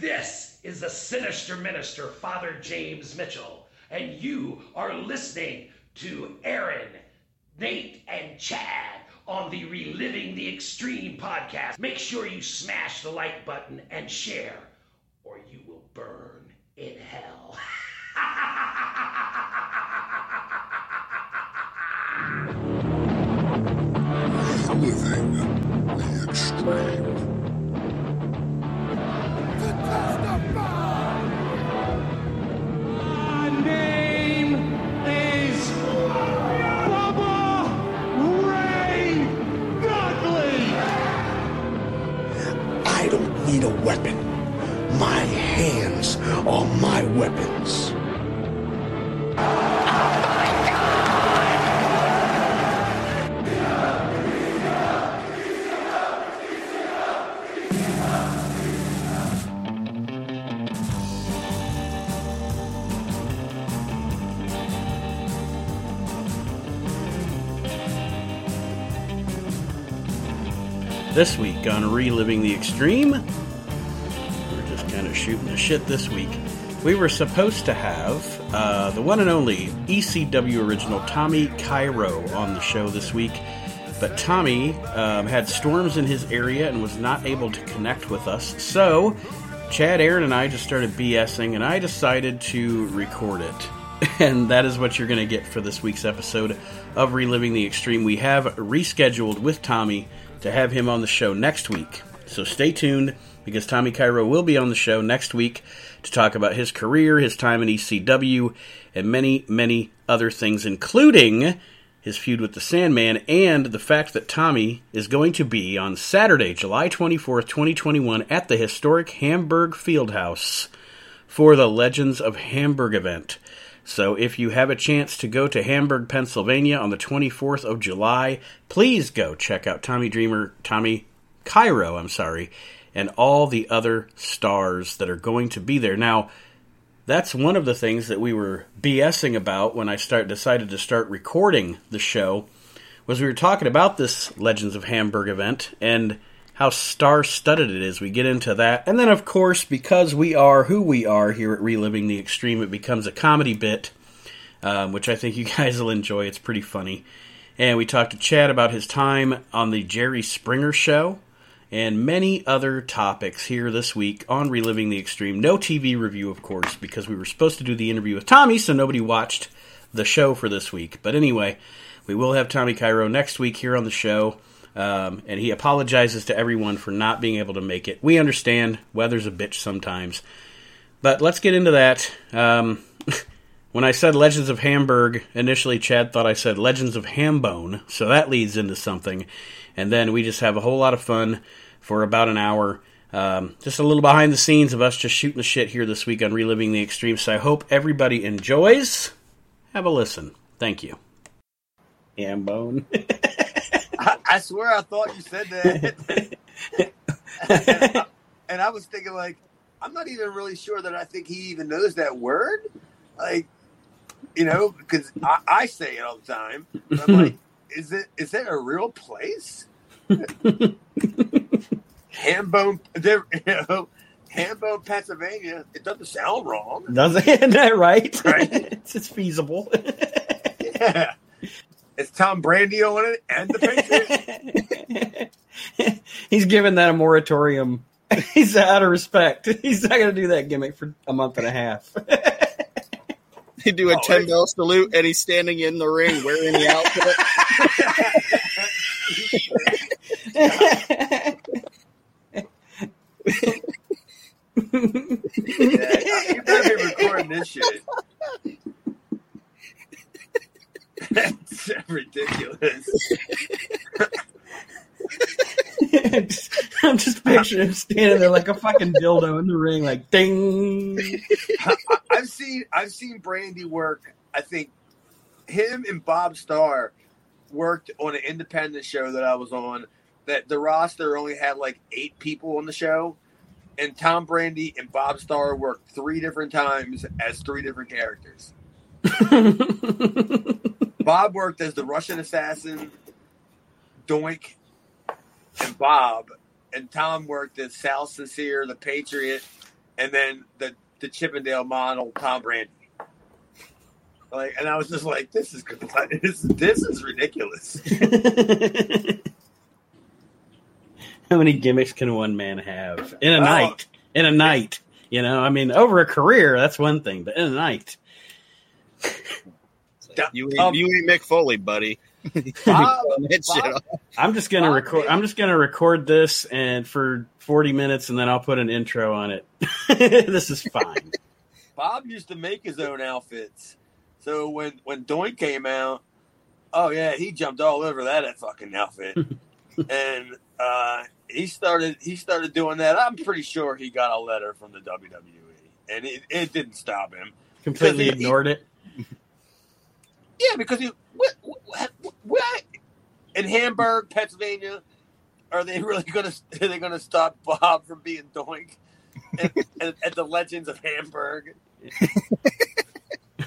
This is the sinister minister, Father James Mitchell, and you are listening to Aaron, Nate, and Chad on the Reliving the Extreme podcast. Make sure you smash the like button and share, or you will burn in hell. Reliving the extreme. Weapon. My hands are my weapons. This week on Reliving the Extreme, shooting the shit this week. We were supposed to have uh, the one and only ECW original Tommy Cairo on the show this week, but Tommy um, had storms in his area and was not able to connect with us. So, Chad, Aaron, and I just started BSing, and I decided to record it. And that is what you're going to get for this week's episode of Reliving the Extreme. We have rescheduled with Tommy to have him on the show next week. So stay tuned because Tommy Cairo will be on the show next week to talk about his career, his time in ECW, and many, many other things, including his feud with the Sandman and the fact that Tommy is going to be on Saturday, July 24th, 2021, at the historic Hamburg Fieldhouse for the Legends of Hamburg event. So if you have a chance to go to Hamburg, Pennsylvania on the 24th of July, please go check out Tommy Dreamer, Tommy Cairo, I'm sorry, and all the other stars that are going to be there. Now, that's one of the things that we were BSing about when I start decided to start recording the show was we were talking about this Legends of Hamburg event and how star-studded it is. We get into that. And then of course, because we are who we are here at Reliving the Extreme, it becomes a comedy bit um, which I think you guys will enjoy. It's pretty funny. And we talked to Chad about his time on the Jerry Springer show and many other topics here this week on Reliving the Extreme. No TV review, of course, because we were supposed to do the interview with Tommy, so nobody watched the show for this week. But anyway, we will have Tommy Cairo next week here on the show. Um, and he apologizes to everyone for not being able to make it. We understand weather's a bitch sometimes. But let's get into that. Um, when I said Legends of Hamburg, initially Chad thought I said Legends of Hambone, so that leads into something. And then we just have a whole lot of fun for about an hour. Um, just a little behind the scenes of us just shooting the shit here this week on Reliving the Extreme. So I hope everybody enjoys. Have a listen. Thank you. Hambone. I, I swear I thought you said that. and, I, and I was thinking, like, I'm not even really sure that I think he even knows that word. Like, you know, because I, I say it all the time. But I'm like, is it is it a real place? Hambone, there, you know, Hambone, Pennsylvania. It doesn't sound wrong. Doesn't Isn't that right? Right. it's, it's feasible. Yeah. It's Tom Brandi on it and the Patriots. He's giving that a moratorium. He's out of respect. He's not going to do that gimmick for a month and a half. They do a Oh, ten it- bell salute, and he's standing in the ring wearing the outfit. You better be recording this shit. That's ridiculous. I'm just picturing him standing there like a fucking dildo in the ring, like ding. I've seen I've seen Brandi work. I think him and Bob Starr worked on an independent show that I was on. That the roster only had like eight people on the show, and Tom Brandi and Bob Starr worked three different times as three different characters. Bob worked as the Russian assassin, Doink, and Bob, and Tom worked as Sal Sincere, the Patriot, and then the the Chippendale model Tom Brandi. Like, and I was just like, this is this, this is ridiculous. How many gimmicks can one man have in a Oh. night? In a night, you know. I mean, over a career, that's one thing, but in a night, You ain't, Um, you ain't Mick Foley, buddy. Bob, Bob- I'm just gonna Bob record. Bailey. I'm just gonna record this and for 40 minutes, and then I'll put an intro on it. this is fine. Bob used to make his own outfits. So when when Doink came out, oh yeah, he jumped all over that fucking outfit, and uh, he started he started doing that. I'm pretty sure he got a letter from the WWE, and it, it didn't stop him. Completely he- ignored it. Yeah, because he what, what, what in Hamburg, Pennsylvania, are they really gonna are they gonna stop Bob from being Doink at, at, at the Legends of Hamburg?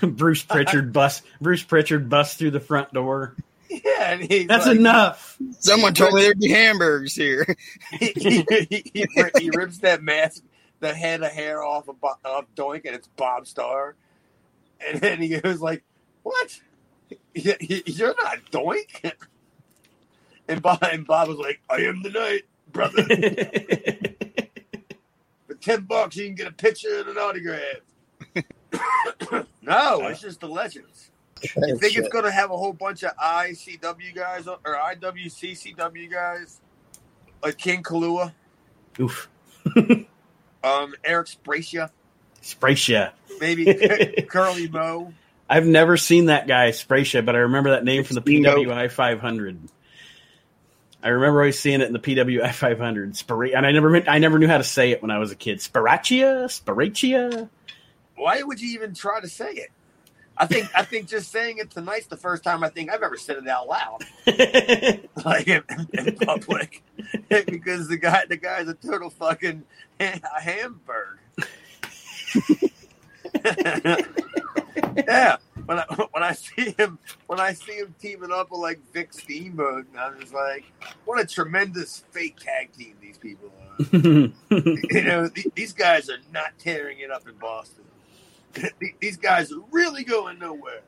Bruce Pritchard bust. Bruce Pritchard busts through the front door. Yeah, and he's That's like, enough. Someone told me there'd be hamburgers here. he, he, he, he, he rips that mask, the head of hair off of, Bo- of Doink, and it's Bob Starr. And then he goes like, "What? Y- y- You're not Doink." And Bob, and Bob was like, "I am the night, brother. For ten bucks, you can get a picture and an autograph." no, it's just the legends. You think it's going to have a whole bunch of ICW guys or IWCCW guys like King Kalua? Oof. Um, Eric Sbraccia, Spracia. maybe Curly Mo. I've never seen that guy Spracia, but I remember that name from the. PWI 500. I remember always seeing it in the PWI 500. Spira- and I never I never knew how to say it when I was a kid. Spirachia, Spirachia. Why would you even try to say it? I think I think just saying it tonight's the first time I think I've ever said it out loud, like in, in public, because the guy the guy's a total fucking ha- Hamburg. yeah, when I when I see him when I see him teaming up with like Vic Steamboat, and I'm just like, what a tremendous fake tag team these people are. you know, th- these guys are not tearing it up in Boston. Th- these guys are really going nowhere.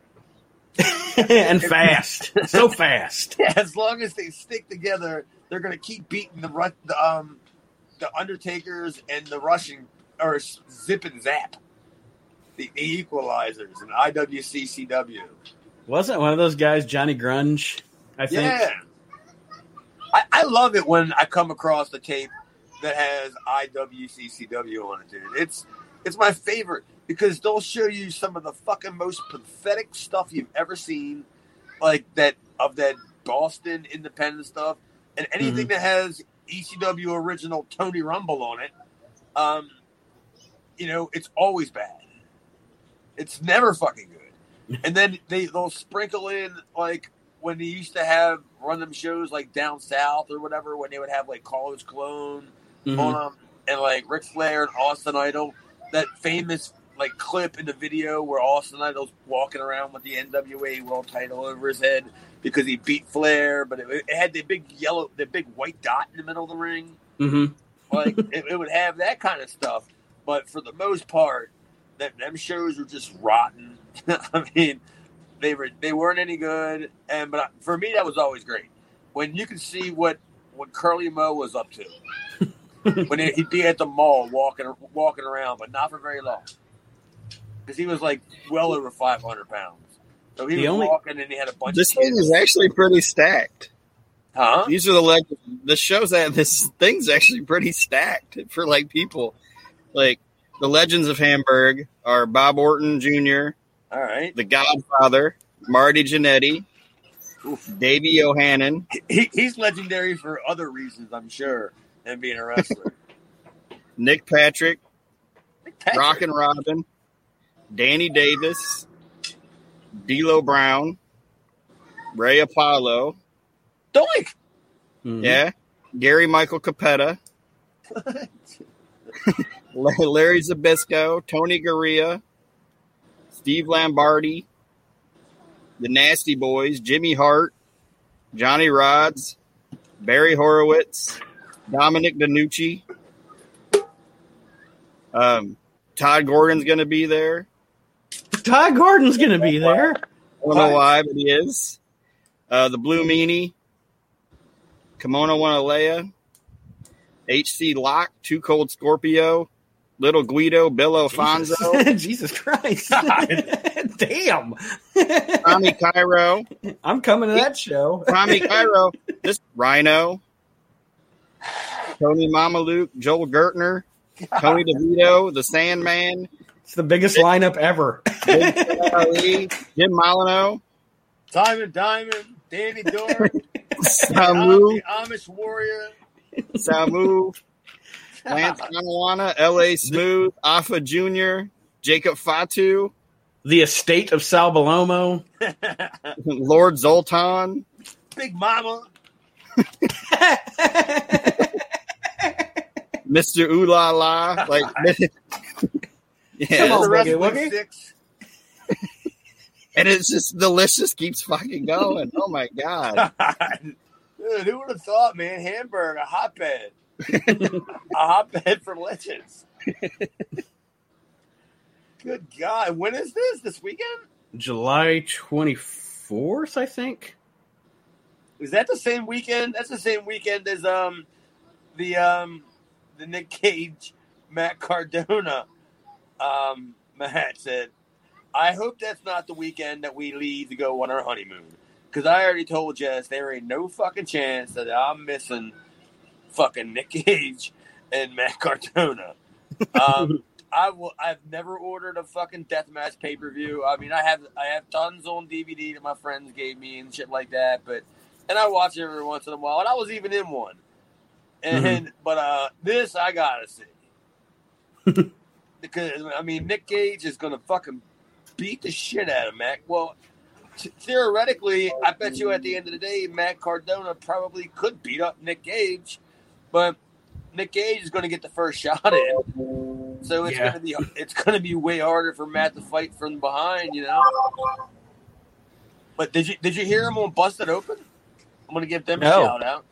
and fast. So fast. Yeah, as long as they stick together, they're going to keep beating the the um the Undertakers and the Russian or Zip and Zap, the, the Equalizers and IWCCW. Wasn't one of those guys Johnny Grunge? I think. Yeah, I, I love it when I come across the tape that has IWCCW on it, dude. It's it's my favorite because they'll show you some of the fucking most pathetic stuff you've ever seen, like that of that Boston independent stuff, and anything that has ECW original Tony Rumble on it. Um, you know, it's always bad. It's never fucking good. And then they they'll sprinkle in like when they used to have run them shows like down south or whatever when they would have like Carlos Colón Mhm. on them and like Ric Flair and Austin Idol. That famous like clip in the video where Austin Idol's walking around with the NWA World Title over his head because he beat Flair, but it, it had the big yellow, the big white dot in the middle of the ring. Mm-hmm. Like it, it would have that kind of stuff, but for the most part, that them shows were just rotten. I mean, they were they weren't any good, and but for me that was always great when you could see what what Curly Mo was up to when he- he'd be at the mall walking walking around, but not for very long because he was like well over five hundred pounds. So he The was only- walking and he had a bunch This of thing is actually pretty stacked. huh? These are the leg. The shows that this thing's actually pretty stacked for like people. Like the legends of Hamburg are Bob Orton Jr., All right, The Godfather, Marty Jannetty, Davey O'Hannon, he, he's legendary for other reasons, I'm sure, than being a wrestler. Nick Patrick, Patrick. Rockin' Robin, Danny Davis, D'Lo Brown, Ray Apollo, Doink. Mhm. yeah, Gary Michael Cappetta, Larry Zbyszko, Tony Garea, Steve Lombardi, the Nasty Boys, Jimmy Hart, Johnny Rodz, Barry Horowitz, Dominic DeNucci, Um, Todd Gordon's going to be there. Todd Gordon's going to be there. I don't know why, but he is. Uh, the Blue Meanie, Kimona Wanalaya, HC Loc, Too Cold Scorpio, Little Guido, Bill Alfonso, Jesus Christ. Damn. Tommy Cairo, I'm coming to that show. Tommy Cairo, this Rhino, Tony Mamaluke, Joel Gertner, Tony DeVito, the Sandman, It's the biggest lineup ever. Big Ali, Jim Molineaux, Simon Diamond, Danny Dorn, Samu, the Amish Warrior. Samu, Lance Kanawana, L.A. Smooth, Afa Jr., Jacob Fatu, the estate of Sal Bellomo. Lord Zoltan, Big Mama. Mr. Ooh La La, like yeah, Come on, the rest Boogie of Woogie. six. and it's just the list just keeps fucking going. Oh my god, Dude, who would have thought, man? Hamburg, a hotbed. a hotbed for legends. Good God. When is this? This weekend? July 24th, I think. Is that the same weekend? That's the same weekend as um the um the Nick Gage Matt Cardona um match said. I hope that's not the weekend that we leave to go on our honeymoon. Because I already told Jess there ain't no fucking chance that I'm missing fucking Nick Gage and Matt Cardona. Um, I will. I've never ordered a fucking deathmatch pay per view. I mean, I have. I have tons on DVD that my friends gave me and shit like that. But and I watch it every once in a while. And I was even in one. And but uh, this I gotta see because I mean Nick Gage is gonna fucking beat the shit out of Mac. Well, t- theoretically, I bet you at the end of the day, Matt Cardona probably could beat up Nick Gage, but Nick Gage is to get the first shot in, so it's Yeah. to be it's to be way harder for Matt to fight from behind, you know. But did you did you hear him on Busted Open? I'm going to give them a shout out.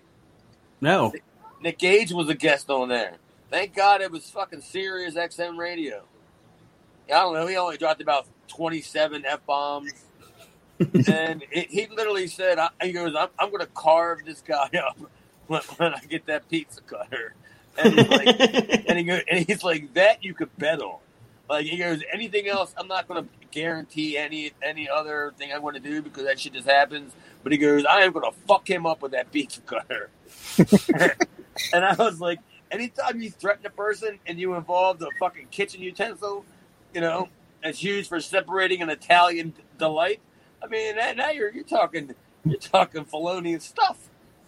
No. Nick Gage was a guest on there. Thank God it was fucking Sirius XM radio. I don't know. He only dropped about 27 F bombs. and it, he literally said, I, he goes, I'm, I'm going to carve this guy up when, when I get that pizza cutter. And he's like, and, he goes, and he's like, that you could bet on. Like, he goes, anything else, I'm not going to guarantee any any other thing I'm going to do because that shit just happens. But he goes, I am going to fuck him up with that pizza cutter. and I was like, anytime you threaten a person and you involve the fucking kitchen utensil, you know, that's used for separating an Italian delight. I mean, now now you're you're talking you're talking felonious stuff.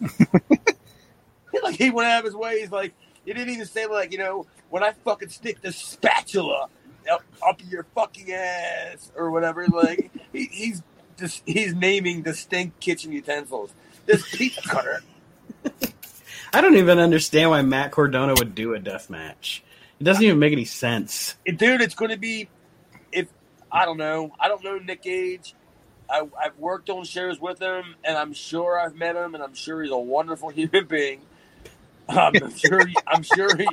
like he went out of his way. He's like, he didn't even say like, you know, when I fucking stick the spatula up, up your fucking ass or whatever. Like he, he's just he's naming distinct kitchen utensils. This pizza cutter. I don't even understand why Matt Cardona would do a death match. It doesn't even make any sense. dude, it's going to be if I don't know. I don't know Nick Gage. I, I've worked on shows with him, and I'm sure I've met him, and I'm sure he's a wonderful human being. Um, I'm sure. He, I'm sure he.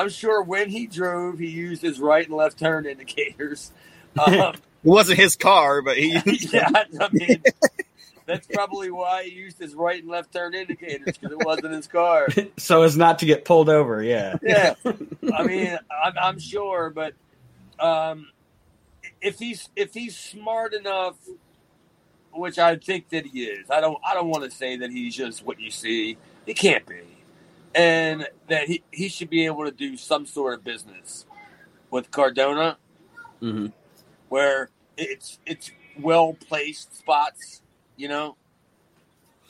I'm sure when he drove, he used his right and left turn indicators. Um, it wasn't his car, but he used yeah, I mean, that's probably why he used his right and left turn indicators because it wasn't his car. So as not to get pulled over, yeah. yeah. I mean, I'm, I'm sure, but um, if he's if he's smart enough, which I think that he is, I don't I don't want to say that he's just what you see. He can't be, and that he he should be able to do some sort of business with Cardona, hmm where it's it's well placed spots. You know,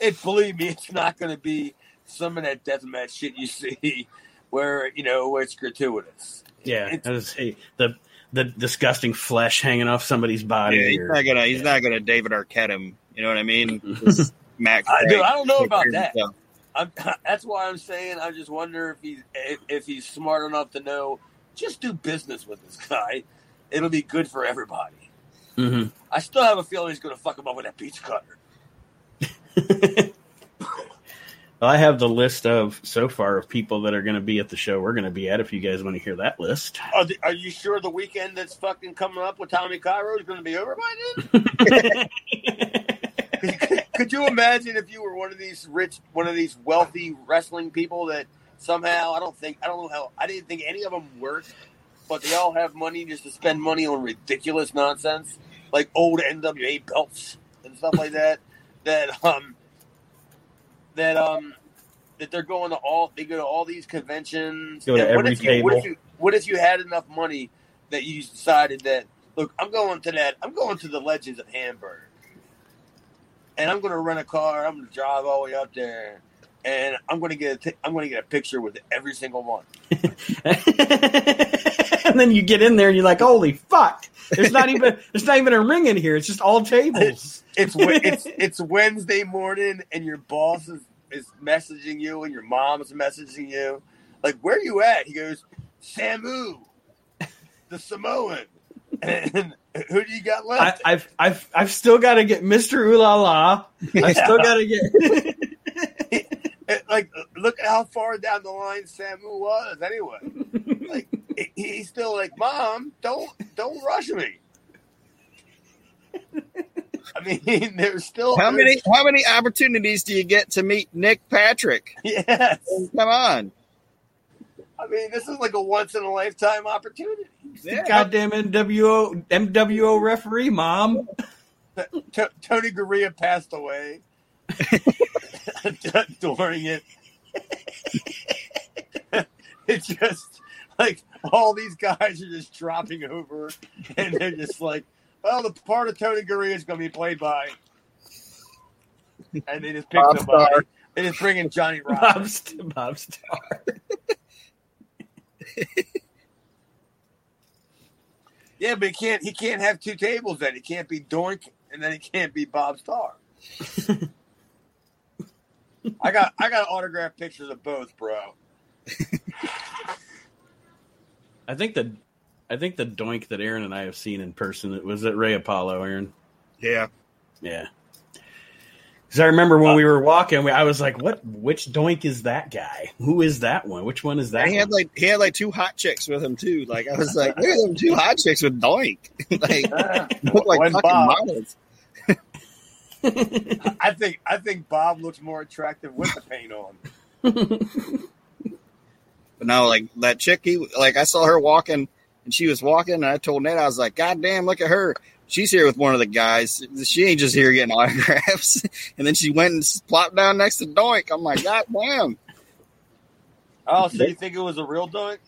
it believe me, it's not going to be some of that deathmatch shit you see where you know where it's gratuitous. Yeah. It's- I was- hey, the the disgusting flesh hanging off somebody's body. Yeah, he's or- not gonna. He's yeah. not gonna David Arquette him. You know what I mean? Just Matt. I, Craig dude, I don't know about that. himself. I'm, that's why I'm saying I just wonder if he's if, if he's smart enough to know just do business with this guy. It'll be good for everybody. Mhm. I still have a feeling he's going to fuck him up with that pizza cutter. I have the list of so far of people that are going to be at the show. We're going to be at. If you guys want to hear that list, Are, the, are you sure the weekend that's fucking coming up with Tommy Cairo is going to be over by then? could, you imagine if you were one of these rich, one of these wealthy wrestling people that somehow I don't think I don't know how I didn't think any of them worked, but they all have money just to spend money on ridiculous nonsense like old NWA belts and stuff like that. That um that um that they're going to all they go to all these conventions. Go to And what every if you, What if, you, what if you had enough money that you decided that look, I'm going to that. I'm going to the Legends of Hamburg, and I'm going to rent a car. I'm going to drive all the way up there, and I'm going to get a t- I'm going to get a picture with every single one. and then you get in there and you're like, "Holy fuck!" There's not even there's not even a ring in here. It's just all tables. It's it's it's Wednesday morning, and your boss is, is messaging you, and your mom is messaging you, like, "Where are you at?" He goes, "Samu, the Samoan." And who do you got left? I've I've I've still got to get Mister Ooh La La. I still got to get. like, look at how far down the line Samu was. Anyway, like, he's still like, "Mom, don't don't rush me." I mean, there's still How many how many opportunities do you get to meet Nick Patrick? Yes, Come on. I mean, this is like a once in a lifetime opportunity. Yeah. Goddamn NWO MWO referee, mom. T- Tony Garea passed away during it. it's just like all these guys are just dropping over, and they're just like, "Well, the part of Tony Garea is going to be played by," and they just pick Bob somebody. Starr. They just bring in Johnny Bob, Roberts. St- Bob Starr. Yeah, but he can't. He can't have two tables. Then he can't be Doink, and then he can't be Bob Starr. I got I got autographed pictures of both, bro. I think the I think the doink that Aaron and I have seen in person it was at Ray Apollo, Aaron. Yeah. Yeah. Because I remember when uh, we were walking, I was like, "What? Which doink is that guy? Who is that one? Which one is that?" And he had like he had like two hot chicks with him too. Like I was like, look at them two hot chicks with Doink. like ah, look like When fucking Bob- models. I think I think Bob looks more attractive with the paint on. But no, like that chick, he like I saw her walking, and she was walking, and I told Ned, I was like, God damn, look at her. She's here with one of the guys. She ain't just here getting autographs. and then she went and plopped down next to Doink. I'm like, God damn. Oh, so you think it was a real Doink?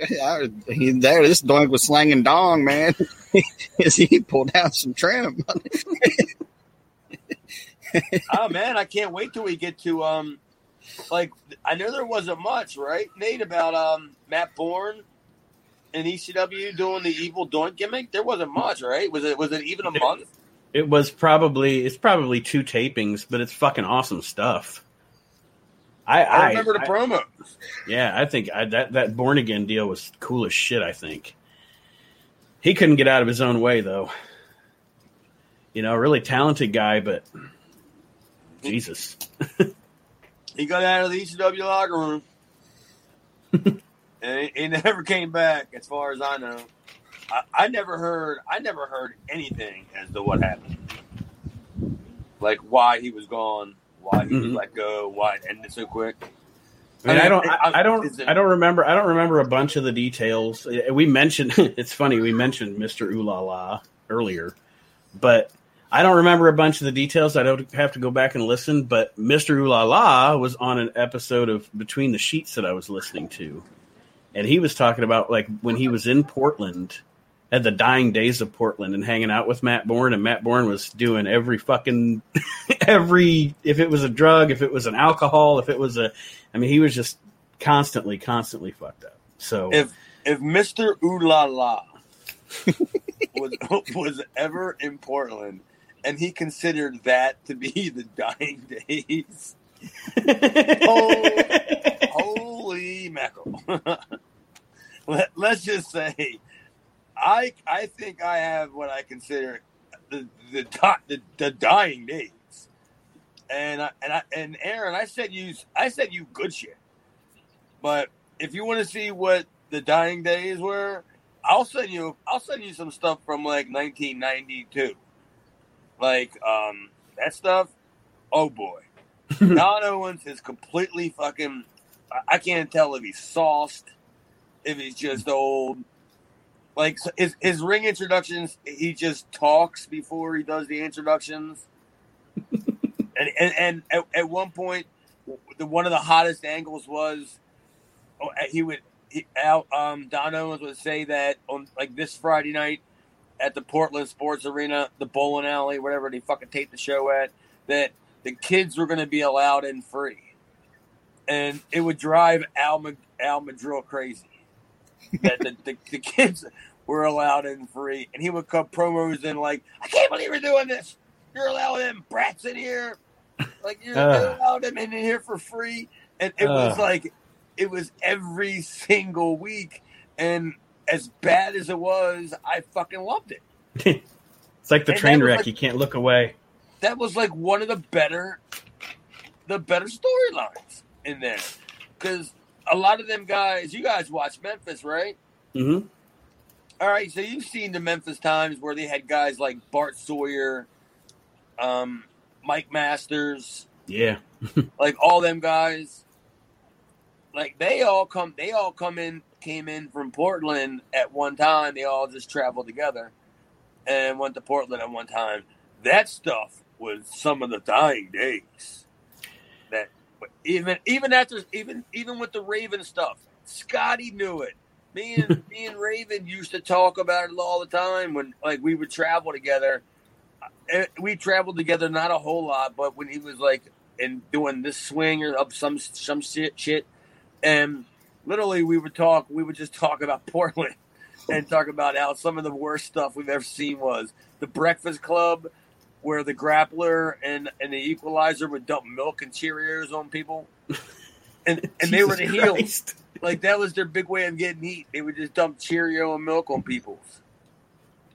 I, he, there, this Doink was slanging dong, man. As he pulled down some trim. oh man, I can't wait till we get to um, like I know there wasn't much, right, Nate, about um Matt Borne and ECW doing the evil doink gimmick. There wasn't much, right? Was it was it even a month? It was probably it's probably two tapings, but it's fucking awesome stuff. I, I I remember the I- promo. Yeah, I think I, that that born again deal was cool as shit. I think he couldn't get out of his own way though. You know, really talented guy, but Jesus, He got out of the ECW locker room, and he, never came back, as far as I know. I, I never heard. I never heard anything as to what happened, like why he was gone, why he was Mhm. let go, why it ended so quick. I, mean, I don't, I, I- don't, I don't remember. I don't remember a bunch of the details. We mentioned. It's funny. We mentioned Mister Ooh La La earlier, but I don't remember a bunch of the details. I don't have to go back and listen. But Mister Ooh La La was on an episode of Between the Sheets that I was listening to, and he was talking about like when he was in Portland at the dying days of Portland and hanging out with Matt Borne, and Matt Borne was doing every fucking every if it was a drug, if it was an alcohol, if it was a, I mean, he was just constantly, constantly fucked up. So If if Mister Ooh La La was was ever in Portland, and he considered that to be the dying days, oh, holy mackerel! Let, let's just say, I I think I have what I consider the the the, the dying days. and I, and I, and Aaron, I said you, I said you good shit. But if you want to see what the dying days were, I'll send you, I'll send you some stuff from like 1992. Like um that stuff. Oh boy, Don Owens is completely fucking. I- can't tell if he's sauced, if he's just old. Like his his ring introductions, he just talks before he does the introductions. and and, and at, at one point, the one of the hottest angles was oh, he would he, Al, um, Don Owens would say that on like this Friday night at the Portland Sports Arena, the bowling alley, whatever they fucking taped the show at, that the kids were going to be allowed in free, and it would drive Al Al Madril crazy that the, the, the kids were allowed in free, and he would cut promos in like, "I can't believe we're doing this. You're allowing them brats in here, like you're, you're allowing them in here for free," and it was like it was every single week, and as bad as it was, I fucking loved it. it's like the And train wreck. like- you can't look away. that was like one of the better the better storylines in there. Because a lot of them guys you guys watch memphis right? Hmm all right so you've seen the memphis times where they had guys like bart sawyer um, mike masters. Yeah. like all them guys. Like they all come they all come in came in from portland at one time. They all just traveled together and went to portland at one time. That stuff was some of the dying days even even after even even with the raven stuff scotty knew it. Me and me and raven used to talk about it all the time when like we would travel together. Eh, we traveled together not a whole lot but when he was like and doing this swing or up some some shit shit and literally we would talk we would just talk about portland and talk about how some of the worst stuff we've ever seen was. The breakfast club where the grappler and and the equalizer would dump milk and cheerios on people. And and they were the Jesus heels like that was their big way of getting heat. They would just dump cheerio and milk on people.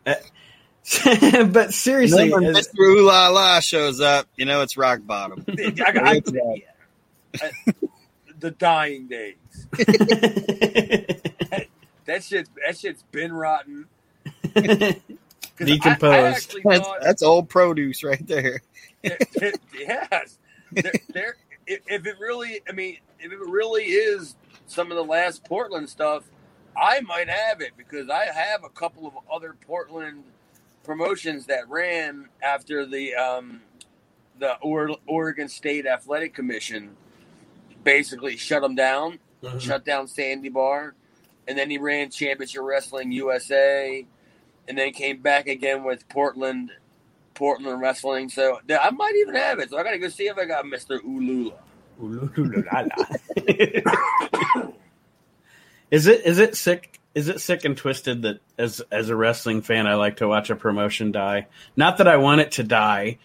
But seriously, when Mr. Ooh La La shows up, you know it's rock bottom. I, I, I- I- the dying days. That shit's that shit's been rotten 'Cause I- I, Decomposed. That's, thought, that's old produce right there. yes. There, there, if, if it really, I mean, if it really is some of the last Portland stuff, I might have it because I have a couple of other Portland promotions that ran after the um, the or- Oregon State Athletic Commission basically shut them down, Mhm. shut down Sandy Barr, and then he ran Championship Wrestling USA, and then came back again with Portland Portland Wrestling. So I might even have it. So I got to go see if I got Mister Ooh La La. is it is it sick? Is it sick and twisted that as as a wrestling fan, I like to watch a promotion die? Not that I want it to die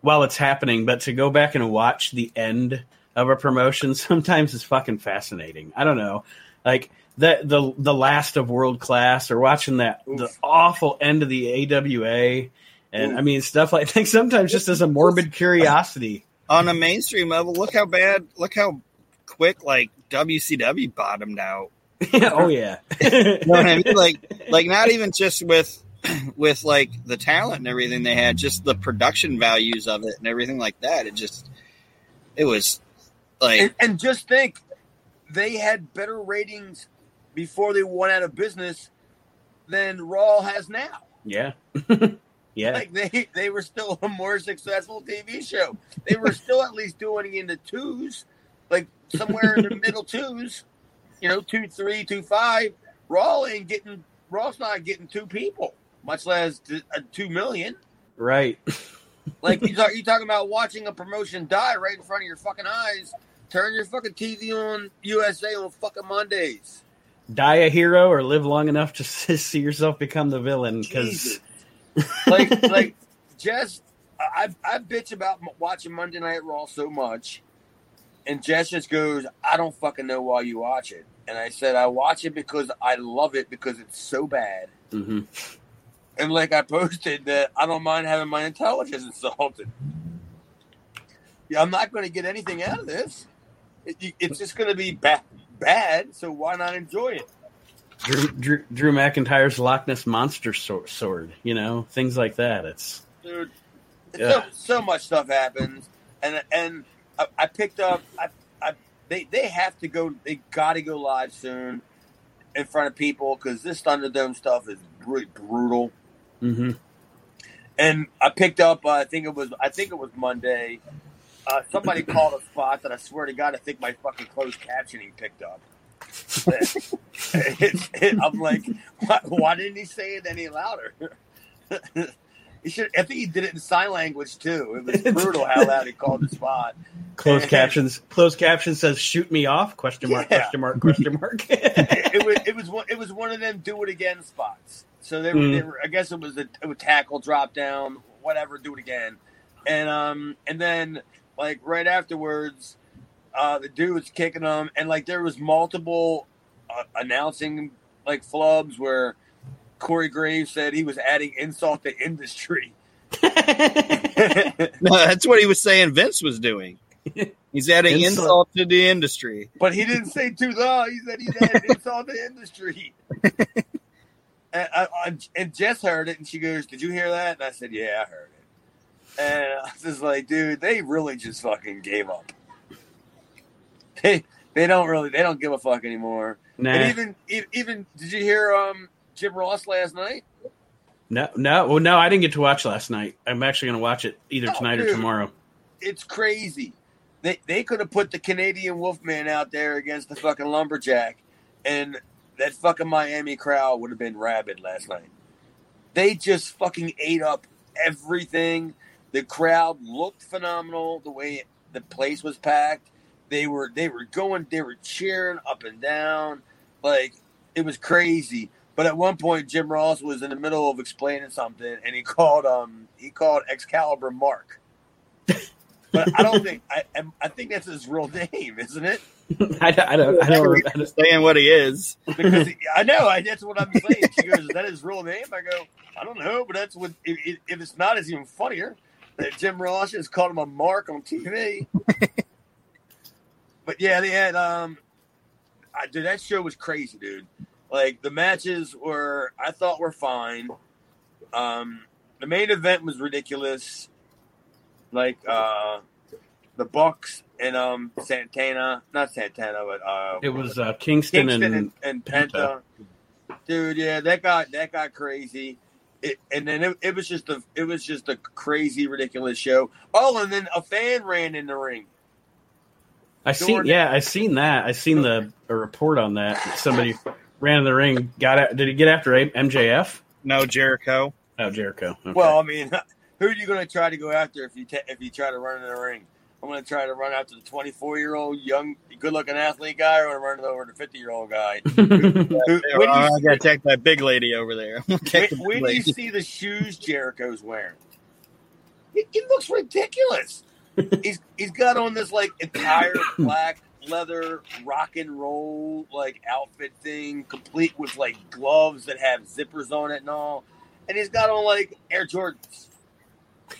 while it's happening, but to go back and watch the end of a promotion sometimes is fucking fascinating. I don't know, like the the the last of world class or watching that the awful end of the AWA. And Oof. I mean stuff like that. Sometimes just as a morbid curiosity. On a mainstream level, look how bad, look how quick like WCW bottomed out. oh yeah. You know what I mean? Like, like not even just with with like the talent and everything they had, just the production values of it and everything like that. It just, it was like And, and just think, they had better ratings before they went out of business than Raw has now. yeah. yeah. Like they they were still a more successful TV show. They were still at least doing it in the twos, like somewhere in the middle twos. You know, two three, two five. Raw ain't getting Raw's not getting two people, much less uh, two million. Right. Like you talk, you talking about watching a promotion die right in front of your fucking eyes. Turn your fucking TV on USA on fucking Mondays. Die a hero or live long enough to see yourself become the villain because like like Jess, I I bitch about watching Monday Night Raw so much, and Jess just goes, "I don't fucking know why you watch it." And I said, "I watch it because I love it because it's so bad." Mhm. And like I posted that I don't mind having my intelligence insulted. yeah, I'm not going to get anything out of this. It, it's just going to be bad, bad. So why not enjoy it? Drew, Drew, Drew McIntyre's Loch Ness monster sword, you know, things like that. It's dude. Yeah. So, so much stuff happens, and and I, I picked up. I, I they they have to go. They got to go live soon in front of people because this Thunderdome stuff is really brutal. hmm And I picked up. Uh, I think it was. I think it was Monday. Uh, somebody called a spot that I swear to God, I think my fucking closed captioning picked up. It- it- I'm like, why, why didn't he say it any louder? he should. I think he did it in sign language too. It was brutal how loud he called the spot. closed captions. Closed caption says "shoot me off?" Question mark? Yeah. Question mark? Question mark? It, was. It was one. It was one of them do it again spots. So they were. They Mm. were I guess it was a, it was tackle, drop down, whatever. Do it again, and um, and then like right afterwards, uh, the dude was kicking them, and like there was multiple uh, announcing like flubs where Corey Graves said he was adding insult to industry. No, that's what he was saying Vince was doing. He's adding Insult. insult to the industry. But he didn't say too low. He said he's adding insult to industry. and, I, I, and Jess heard it, and she goes, "Did you hear that?" And I said, "Yeah, I heard it." And I was just like, "Dude, they really just fucking gave up. They they don't really they don't give a fuck anymore." nah, And even even did you hear um Jim Ross last night? no, no. Well, no, I didn't get to watch last night. I'm actually going to watch it either tonight or tomorrow. It's crazy. They they could have put the Canadian Wolfman out there against the fucking lumberjack, and that fucking Miami crowd would have been rabid last night. They just fucking ate up everything. The crowd looked phenomenal. The way the place was packed, they were they were going, they were cheering up and down, like it was crazy. But at one point, Jim Ross was in the middle of explaining something, and he called um he called Excalibur Mark. But I don't think I I- think that's his real name, isn't it? I, don't- I don't. I don't. I what he is. Because he- I know I, that's what I'm saying. She goes, "Is that his real name?" I go, "I don't know, but that's what. If, if- if it's not, it's even funnier that Jim Ross just called him a mark on TV." but yeah, they had um, I, dude, that show was crazy, dude. Like the matches were, I thought were fine. Um, the main event was ridiculous. Like uh, the Bucks and um Santana, not Santana, but uh, it was uh, Kingston, Kingston and, and, and Penta. Dude, yeah, that got that got crazy. It, and then it, it was just a it was just a crazy, ridiculous show. Oh, and then a fan ran in the ring. I seen. Yeah, I seen that. I seen the a report on that. Somebody ran in the ring. Got out, did he get after A- MJF? No, Jericho. Oh, Jericho. Okay. Well, I mean, who are you going to try to go after if you ta if you try to run in the ring? I'm going to try to run after the 24 year old young, good looking athlete guy, or I'm going to run over the 50 year old guy. Who, when Oh, I gotta take that big lady over there. when, the big when do you see the shoes Jericho's wearing? It, it looks ridiculous. he's he's got on this like entire black leather rock and roll like outfit thing, complete with like gloves that have zippers on it and all, and he's got on like Air Jordans.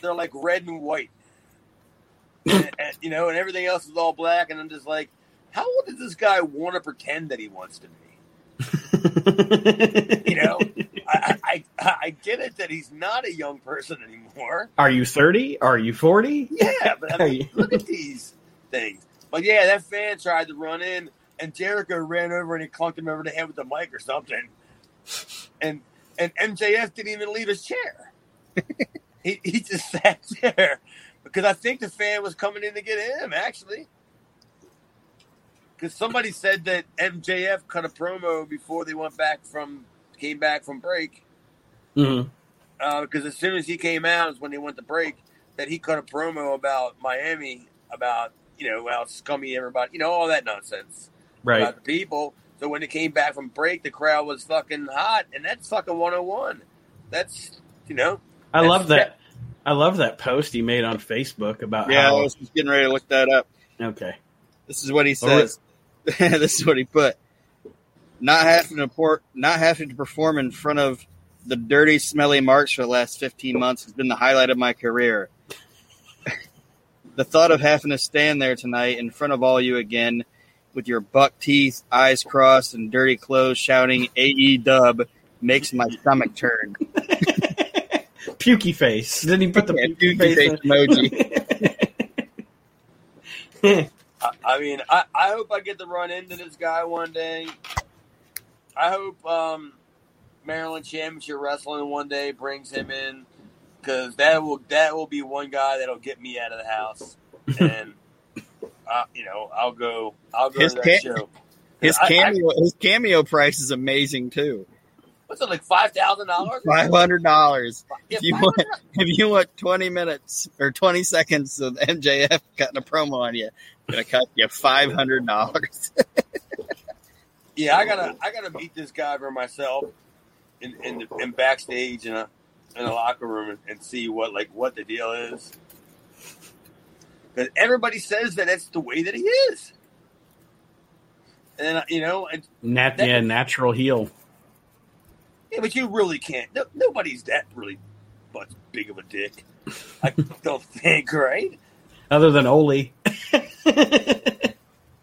They're like red and white, and, and, you know, and everything else is all black. And I'm just like, how old does this guy want to pretend that he wants to be? You know, I, I I I get it that he's not a young person anymore. Are you thirty? Are you forty? Yeah, but I mean, look at these things. But yeah, that fan tried to run in, and Jericho ran over and he clunked him over the head with the mic or something. And and MJF didn't even leave his chair. he he just sat there because I think the fan was coming in to get him actually. Because somebody said that MJF cut a promo before they went back from came back from break mm-hmm. uh, because as soon as he came out is when they went to break that he cut a promo about Miami about you know how scummy everybody you know all that nonsense Right. about the people. So when they came back from break, the crowd was fucking hot, and that's fucking 101. That's you know I love that. I love that post he made on Facebook about Yeah, I was just getting ready to look that up. Okay. This is what he really? says. this is what he put. Not having to port, not having to perform in front of the dirty, smelly marks for the last fifteen months has been the highlight of my career. the thought of having to stand there tonight in front of all you again with your buck teeth, eyes crossed, and dirty clothes shouting AE dub makes my stomach turn. Pukey face. Didn't he put the Yeah, pukey, pukey face? face emoji. I, I mean, I, I hope I get to run into this guy one day. I hope um, Maryland Championship Wrestling one day brings him in because that will that will be one guy that'll get me out of the house, and uh, you know I'll go I'll go His to that ca- show. His I- I- cameo, his cameo price is amazing too. What's it like five thousand dollars? Five hundred dollars. If you want, if you want twenty minutes or twenty seconds of MJF cutting a promo on you, I'm gonna cut you five hundred dollars. Yeah, I gotta I gotta meet this guy for myself in in, the, in backstage in a in a locker room and, and see what like what the deal is. Because everybody says that that's the way that he is, and you know, and Nat, yeah, natural heel. Yeah, but you really can't. No, nobody's that really much big of a dick. I don't think, right? Other than Oli.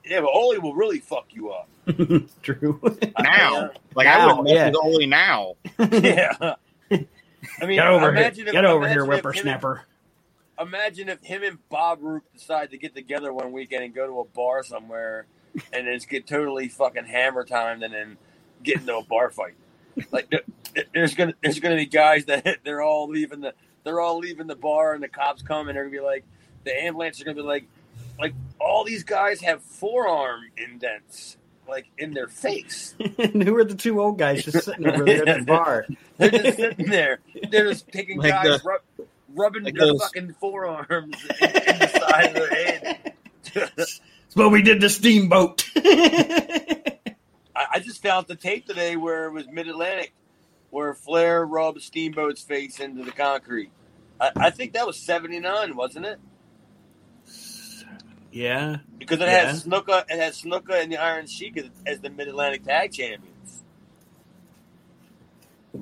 Yeah, but Oli will really fuck you up. True. now, uh, like Now, I wouldn't mess yeah. with Oli now. yeah. I mean, Get over here. imagine if- Get over here, imagine if him and- whippersnapper. imagine if him and Bob Roop decide to get together one weekend and go to a bar somewhere and just get totally fucking hammer timed and then get into a bar fight. Like there- there- there's gonna there's gonna be guys that they're all leaving the they're all leaving the bar and the cops come and they're gonna be like the ambulance are gonna be like like all these guys have forearm indents like in their face. and who are the two old guys just sitting over there at the bar? They're just sitting there. They're just taking Like guys the- rub, rubbing like their fucking forearms in, in the side of their head. It's what we did to Steamboat. I, I just found the tape today where it was Mid Atlantic, where Flair rubbed Steamboat's face into the concrete. I, I think that was seventy nine, wasn't it? yeah. Because it Yeah. had Snuka, it had Snuka and the Iron Sheik as, as the Mid Atlantic Tag Champions.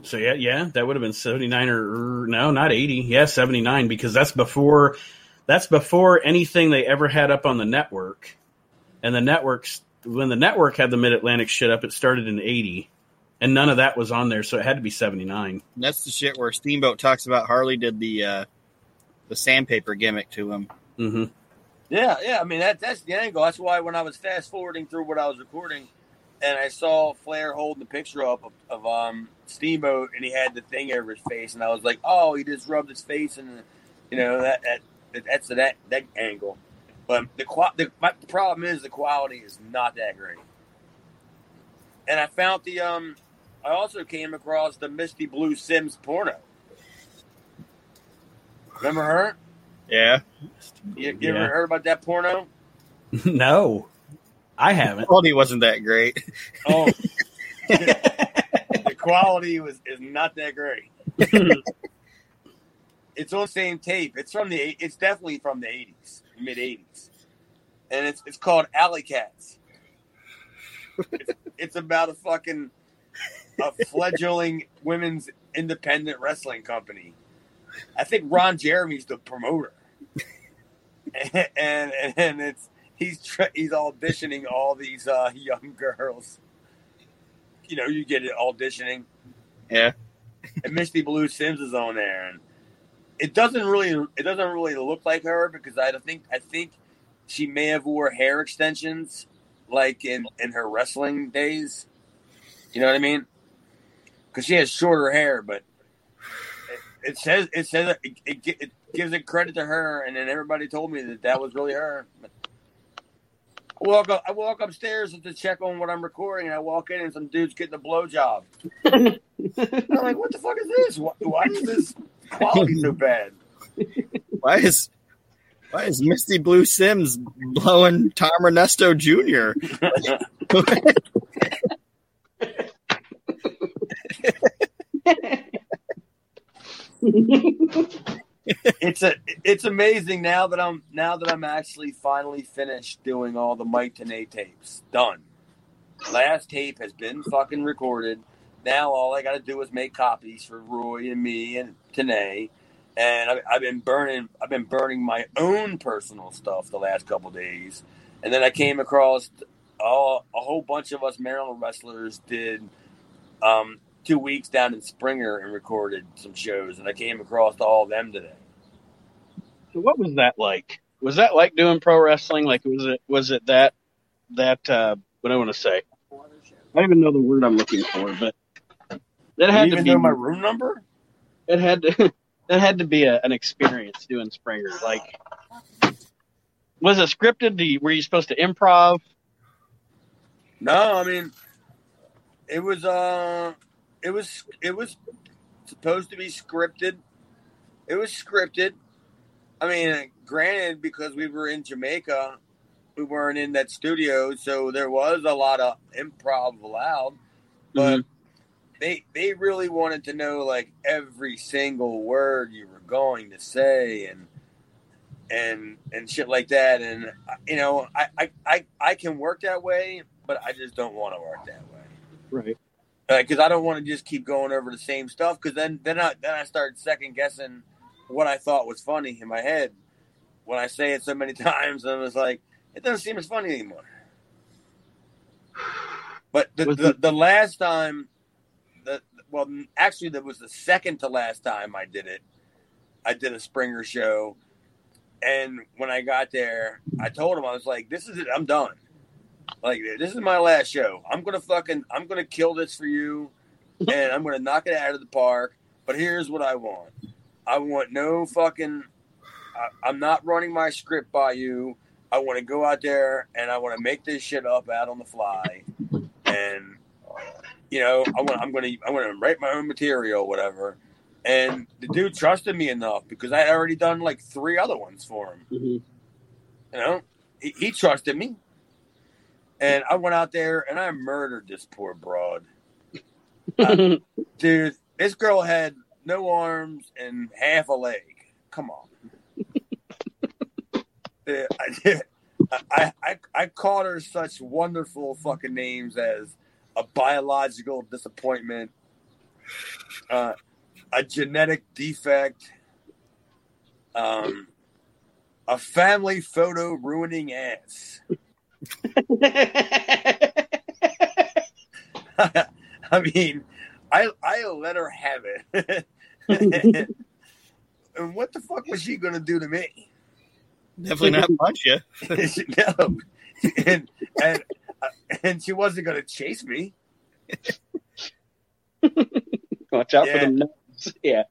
So yeah, yeah, that would have been seventy nine or, or no, not eighty. Yeah, seventy nine because that's before that's before anything they ever had up on the network. And the networks when the network had the Mid Atlantic shit up, it started in eighty, and none of that was on there, so it had to be seventy nine. That's the shit where Steamboat talks about Harley did the uh, the sandpaper gimmick to him. Mm-hmm. Yeah, yeah. I mean that that's the angle. That's why when I was fast forwarding through what I was recording, and I saw Flair holding the picture up of, of um Steamboat, and he had the thing over his face, and I was like, oh, he just rubbed his face, and you know that that that's that that angle. But the qua- the, my, problem is the quality is not that great. And I found the um, I also came across the Misty Blue Simmes porno. Remember her? Yeah, You, you Yeah. ever heard about that porno? no, I haven't. quality wasn't that great. Oh, the quality was is not that great. it's on the same tape. It's from the. It's definitely from the eighties, mid eighties, and it's it's called Alley Cats. It's, it's about a fucking a fledgling women's independent wrestling company. I think Ron Jeremy's the promoter, and and, and it's he's tr- he's auditioning all these uh, young girls. You know, you get it auditioning, Yeah, and Misty Blue Simmes is on there, and it doesn't really it doesn't really look like her because I think I think she may have wore hair extensions like in in her wrestling days. You know what I mean? Because she has shorter hair, but it, it says it says it, it, it gives it credit to her, and then everybody told me that that was really her. I walk up, I walk upstairs to check on what I'm recording, and I walk in, and some dude's getting a blowjob. I'm like, what the fuck is this? Why, why is this quality so bad? why is why is Misty Blue Simmes blowing Tom Ernesto Jr.? it's a it's amazing now that I'm now that I'm actually finally finished doing all the Mike Tenay tapes. Done. Last tape has been fucking recorded. Now all I got to do is make copies for Roy and me and Tenay, and I've, I've been burning. I've been burning my own personal stuff the last couple days, and then I came across all, a whole bunch of us Maryland wrestlers did um, two weeks down in Springer and recorded some shows, and I came across all of them today. So what was that like? Was that like doing pro wrestling? Like was it was it that that uh, what I want to say? I don't even know the word I'm looking for, but that had you to even be my room number? it had to that had to be a, an experience doing Springer. Like, was it scripted? Do you, were you supposed to improv? No, I mean, it was uh, it was it was supposed to be scripted. It was scripted. I mean, granted, because we were in Jamaica, we weren't in that studio, so there was a lot of improv allowed. But they they really wanted to know like every single word you were going to say and and and shit like that. And you know, I I I, I can work that way, but I just don't want to work that way Right. because I don't want to just keep going over the same stuff. Because then, then I then I start second guessing what I thought was funny in my head when I say it so many times, and it's like it doesn't seem as funny anymore. But the the, the last time, well, actually, that was the second to last time I did it. I did a Springer show, and when I got there, I told him I was like, "This is it. I'm done." Like this is my last show. I'm gonna fucking I'm gonna kill this for you, and I'm gonna knock it out of the park. But here's what I want. I want no fucking. I, I'm not running my script by you. I want to go out there and I want to make this shit up out on the fly, and you know I want I'm gonna I'm gonna write my own material, whatever. And the dude trusted me enough because I had already done like three other ones for him. Mhm. You know, he, he trusted me. And I went out there and I murdered this poor broad. Uh, dude, this girl had no arms and half a leg. Come on. I, I, I, I called her such wonderful fucking names as a biological disappointment, uh, a genetic defect, um, a family photo ruining ass. I mean, I I let her have it. and what the fuck was she gonna do to me? Definitely not punch you. no, and and and she wasn't gonna chase me. Watch out Yeah. for the nuts. Yeah.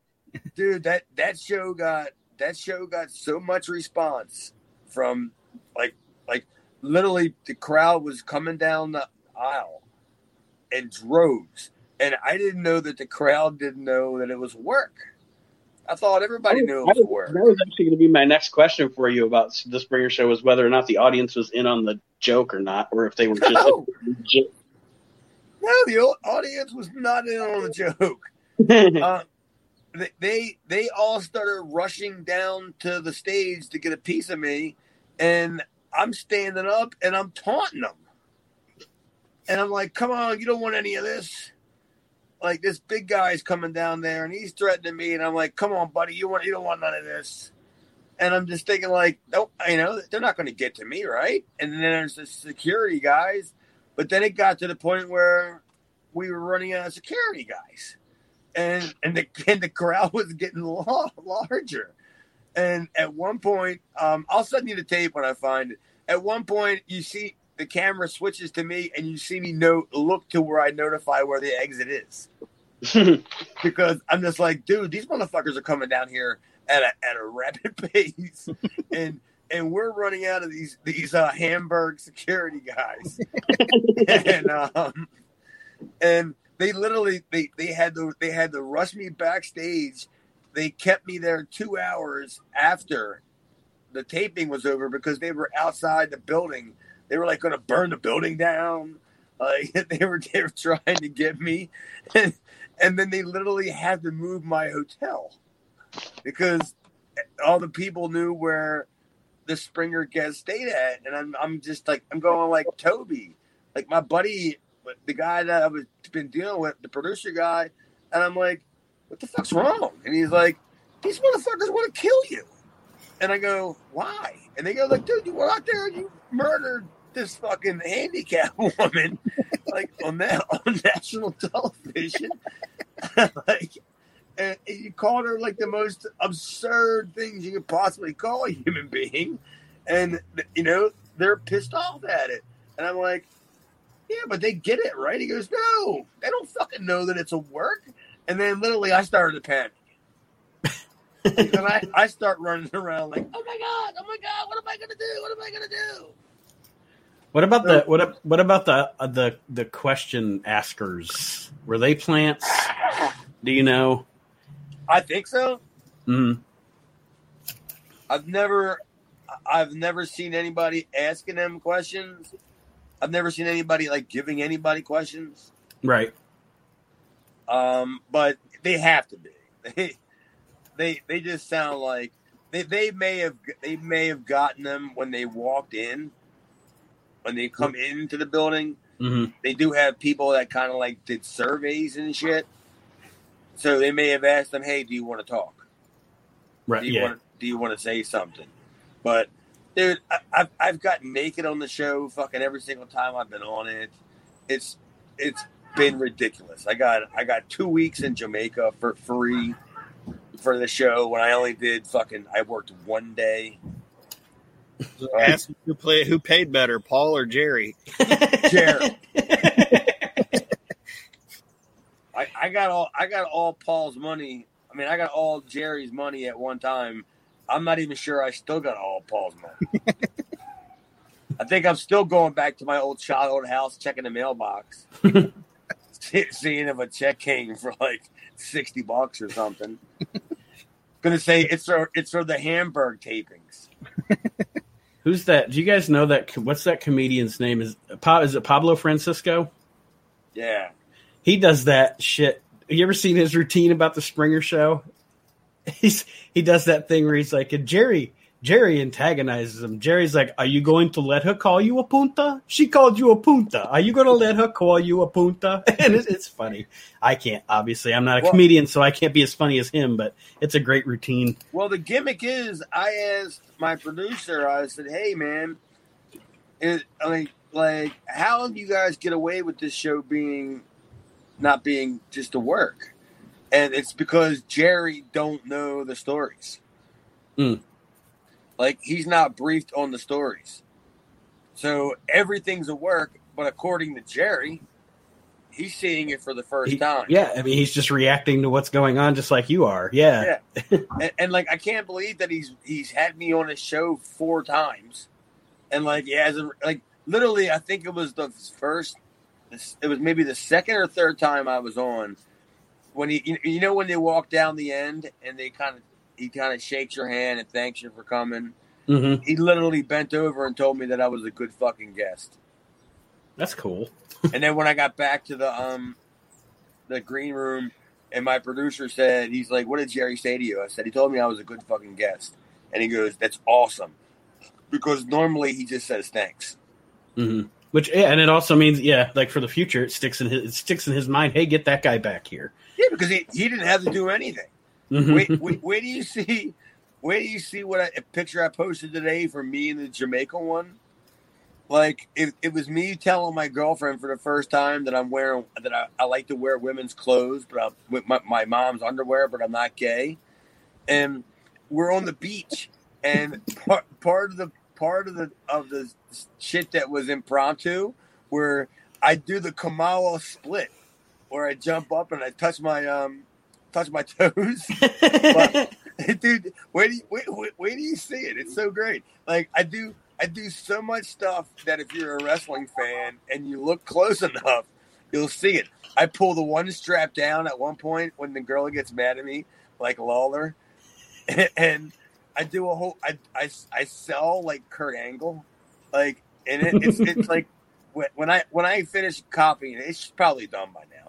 dude that that show got that show got so much response from like like literally the crowd was coming down the aisle in droves and i didn't know that the crowd didn't know that it was work i thought everybody knew it was that was actually going to be my next question for you about the Springer Show was whether or not the audience was in on the joke or not, or if they were just. no, no the audience was not in on the joke uh, they, they they all started rushing down to the stage to get a piece of me, and I'm standing up and I'm taunting them, and I'm like, "Come on, you don't want any of this." Like this big guy's coming down there and he's threatening me, and I'm like, "Come on, buddy, you want you don't want none of this." And I'm just thinking, like, nope, you know, they're not going to get to me, right? And then there's the security guys, but then it got to the point where we were running out of security guys and and the and the crowd was getting la- larger. And at one point, um, I'll send you the tape when I find it. At one point, you see the camera switches to me, and you see me note look to where I notify where the exit is because I'm just like, dude, these motherfuckers are coming down here at a at a rapid pace, and and we're running out of these these uh, Hamburg security guys, and um, and they literally they they had to they had to rush me backstage. They kept me there two hours after the taping was over because they were outside the building. They were like going to burn the building down. Like they were they were trying to get me, and, and then they literally had to move my hotel because all the people knew where the Springer guest stayed at, and I'm I'm just like I'm going like Toby, like my buddy, the guy that I've been dealing with, the producer guy, and I'm like, what the fuck's wrong? And he's like, these motherfuckers want to kill you. And I go, why? And they go, like, dude, you went out there and you murdered this fucking handicap woman, like on that on national television, like, and you called her like the most absurd things you could possibly call a human being, and you know they're pissed off at it, and I'm like, yeah, but they get it right. He goes, no, they don't fucking know that it's a work, and then literally I started to panic. and I, I start running around like, oh my god, oh my god, what am I gonna do? What am I gonna do? What about the what? What about the uh, the the question askers? Were they plants? Do you know? I think so. Mm, I've never, I've never seen anybody asking them questions. I've never seen anybody like giving anybody questions. right. Um, but they have to be. They, they, they just sound like they, they may have they may have gotten them when they walked in. When they come into the building, hmm they do have people that kind of like did surveys and shit. So they may have asked them, "Hey, do you want to talk? Right. Do you Yeah. want do you want to say something?" But dude, I, I've I've gotten naked on the show, fucking every single time I've been on it. It's it's been ridiculous. I got I got two weeks in Jamaica for free for the show when I only did fucking I worked one day. Ask who play who paid better, Paul or Jerry. Jerry. I, I got all I got all Paul's money. I mean, I got all Jerry's money at one time. I'm not even sure I still got all Paul's money. I think I'm still going back to my old childhood house, checking the mailbox, see- seeing if a check came for like sixty bucks or something. Gonna say it's for it's for the Hamburg tapings. Who's that? Do you guys know that? What's that comedian's name? Is is it Pablo Francisco? Yeah, He does that shit. You ever seen his routine about the Springer Show? He's he does that thing where he's like, and Jerry Jerry antagonizes him. Jerry's like, "Are you going to let her call you a punta? She called you a punta. Are you going to let her call you a punta?" And it's, it's funny. I can't. Obviously, I'm not a Well- comedian, so I can't be as funny as him. But it's a great routine. Well, the gimmick is, I asked my producer. I said, "Hey, man, it, I mean, like, how do you guys get away with this show being not being just a work?" And it's because Jerry don't know the stories. Mm. Like he's not briefed on the stories, so everything's a work. But according to Jerry, he's seeing it for the first He- time. yeah, I mean, he's just reacting to what's going on, just like you are. Yeah, and, and like I can't believe that he's he's had me on his show four times, and like he hasn't like literally. I think it was the first. It was maybe the second or third time I was on when he you know when they walk down the end and they kind of he kind of shakes your hand and thanks you for coming. hmm He literally bent over and told me that I was a good fucking guest. that's cool. and then when I got back to the um the green room and my producer said he's like, What did Jerry say to you? I said, He told me I was a good fucking guest. And he goes, That's awesome. Because normally he just says thanks. hmm Which yeah, and it also means yeah, like for the future, it sticks in his it sticks in his mind. Hey, get that guy back here. Yeah, because he, he didn't have to do anything. Wait, wait, where do you see where do you see what I, a picture I posted today for me and the Jamaica one? Like it, it was me telling my girlfriend for the first time that I'm wearing that I, I like to wear women's clothes, but I'm with my, my mom's underwear, but I'm not gay. And we're on the beach, and part, part of the part of the of the shit that was impromptu, where I do the Kamala split, where I jump up and I touch my um touch my toes. But- dude where do you where, where, do you see it it's so great. Like i do i do so much stuff that if you're a wrestling fan and you look close enough you'll see it. I pull the one strap down at one point when the girl gets mad at me like lawler. And i do a whole i i, I sell like kurt angle like and it, it's it's like when, i when i finish copying it's probably done by now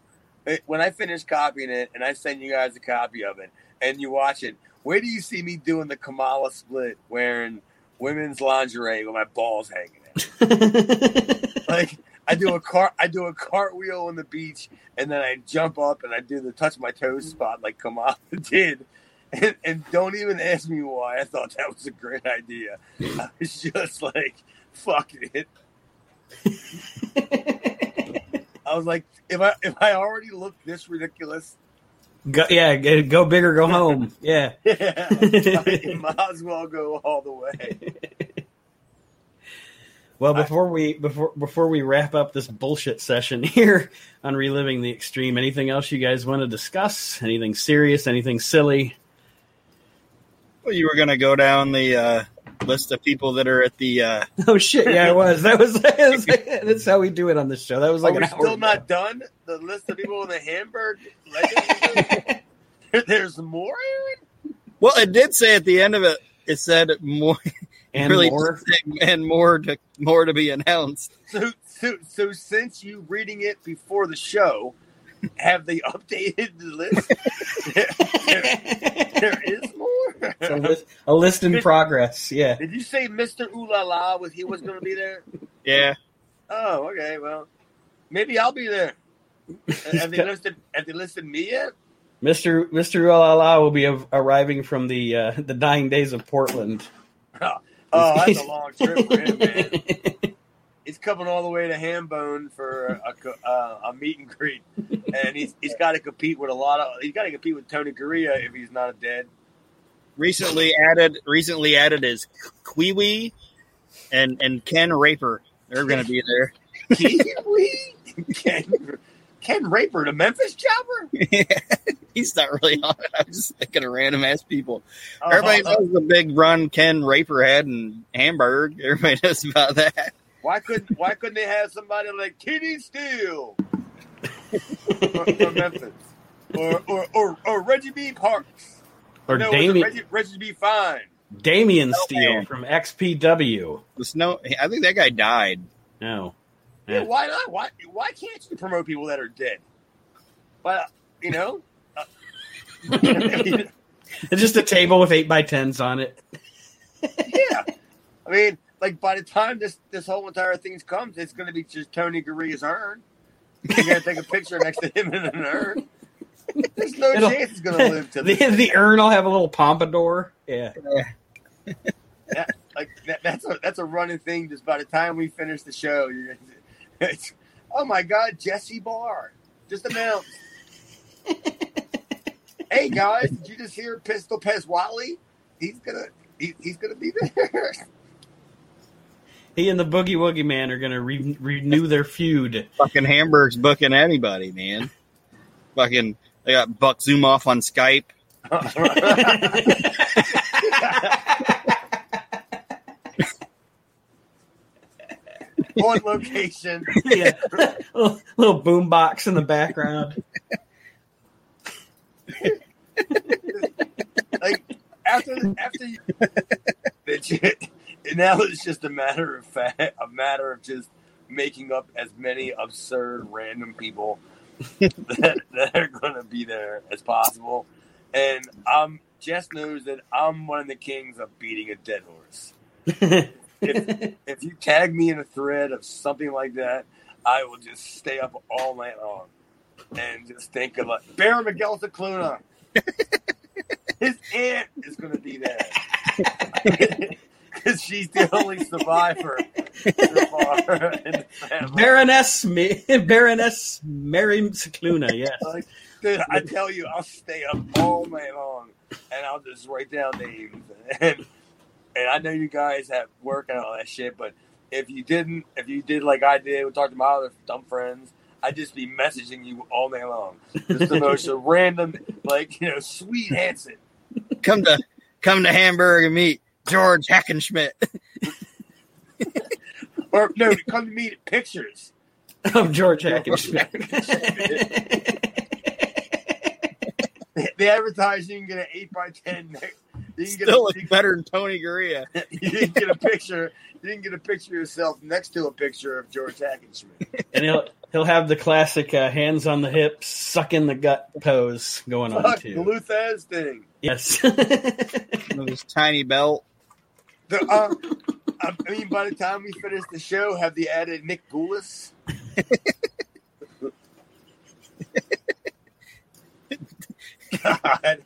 when i finish copying it and i send you guys a copy of it and you watch it where do you see me doing the Kamala split wearing women's lingerie with my balls hanging out? like I do a car I do a cartwheel on the beach and then I jump up and I do the touch my toes spot like Kamala did. and, and don't even ask me why. I thought that was a great idea. I was just like, fuck it. I was like, if I if I already look this ridiculous, Go, yeah, go big or go home. Yeah. yeah, I might as well go all the way. Well, before we before before we wrap up this bullshit session here on reliving the extreme, anything else you guys want to discuss? Anything serious? Anything silly? Well, you were going to go down the uh, list of people that are at the. Uh, Oh shit! Yeah, it was. That was. that's how we do it on this show. That was like Are an we hour still ago. not done? The list of people in the Hamburg There's more, Aaron. well, it did say at the end of it. It said more and really more. say, and more to more to be announced. So, so, so since you reading it before the show, have they updated the list? there, there is more. a, list, a list in progress. Yeah. Did you say Mr. Ooh La La was he was going to be there? Yeah, Oh, okay. Well, maybe I'll be there. Have they listed? Have they listed me yet? Mr. Mr. Ooh La La will be av- arriving from the uh, the dying days of Portland. Oh, that's a long trip for him, man. He's coming all the way to Hambone for a, co- uh, a meet and greet, and he's he's got to compete with a lot of. He's got to compete with Tony Garea if he's not dead. recently added recently added is Kiwi and and Ken Raper. They're going to be there. Kiwi, Ken, Ken Raper, the Memphis Chopper. He's not really on it. I'm just thinking of random ass people. Oh, Everybody knows the big run Ken Raper had in Hamburg. Everybody knows about that. why couldn't Why couldn't they have somebody like Kenny Steele from, from Memphis, or or, or or Reggie B. Parks, Or no, Damien, Reggie, Reggie B. Fine. Damian Oh, Steele man. from XPW. The snow. I think that guy died. No. Yeah, Yeah. why not? Why why can't you promote people that are dead? But you know, uh, It's just a table with eight by tens on it. yeah. I mean, like by the time this this whole entire thing comes, it's going to be just Tony Garea's urn. You're going to take a picture next to him in an urn. There's no It'll- chance he's to live to the, this. the urn will have a little pompadour. Yeah. Like that, that's a that's a running thing. Just by the time we finish the show, you're going to. It's, oh my God, Jesse Barr just announced. hey guys, did you just hear Pistol Pez Whatley? He's gonna he, he's gonna be there. He and the Boogie Woogie Man are going to re- renew their feud. Fucking Hamburg's booking anybody, man. Fucking they got Buck Zumhofe on Skype. On location. yeah. little, little boom box in the background. like after after you, now it's just a matter of fact, a matter of just making up as many absurd random people that, that are going to be there as possible. And um, Jess knows that I'm one of the kings of beating a dead horse. If, if you tag me in a thread of something like that, I will just stay up all night long and just think of like Baron Miguel Scicluna. His aunt is going to be there because she's the only survivor so the. Baroness, Ma- Baroness Mary Scicluna, yes. Like, dude, I tell you, I'll stay up all night long and I'll just write down names. And, and I know you guys have work and all that shit, but if you didn't, if you did like I did, we talked to my other dumb friends, I'd just be messaging you all day long. Just the most random, like, you know, Swede Hanson. Come to come to Hamburg and meet George Hackenschmidt. Or, no, come to me pictures. Of George Hackenschmidt. the advertising, you can get an 8 by 10 You can get Still a, looks better than Tony Garea. you didn't get a picture. You didn't get a picture of yourself next to a picture of George Hackenschmidt. and he'll he'll have the classic uh, hands on the hips, suck in the gut pose going on Fuck the too. Lou Thesz thing. Yes. With his tiny belt. The, uh, I I mean, by the time we finish the show, have they added Nick Gulas? God,